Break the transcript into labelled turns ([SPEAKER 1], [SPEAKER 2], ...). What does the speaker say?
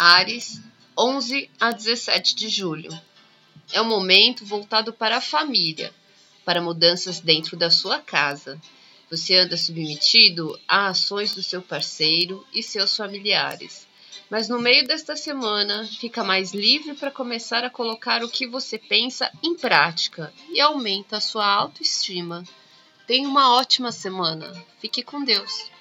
[SPEAKER 1] Ares, 11 a 17 de julho. É um momento voltado para a família, para mudanças dentro da sua casa. Você anda submetido a ações do seu parceiro e seus familiares. Mas no meio desta semana, fica mais livre para começar a colocar o que você pensa em prática e aumenta a sua autoestima. Tenha uma ótima semana. Fique com Deus.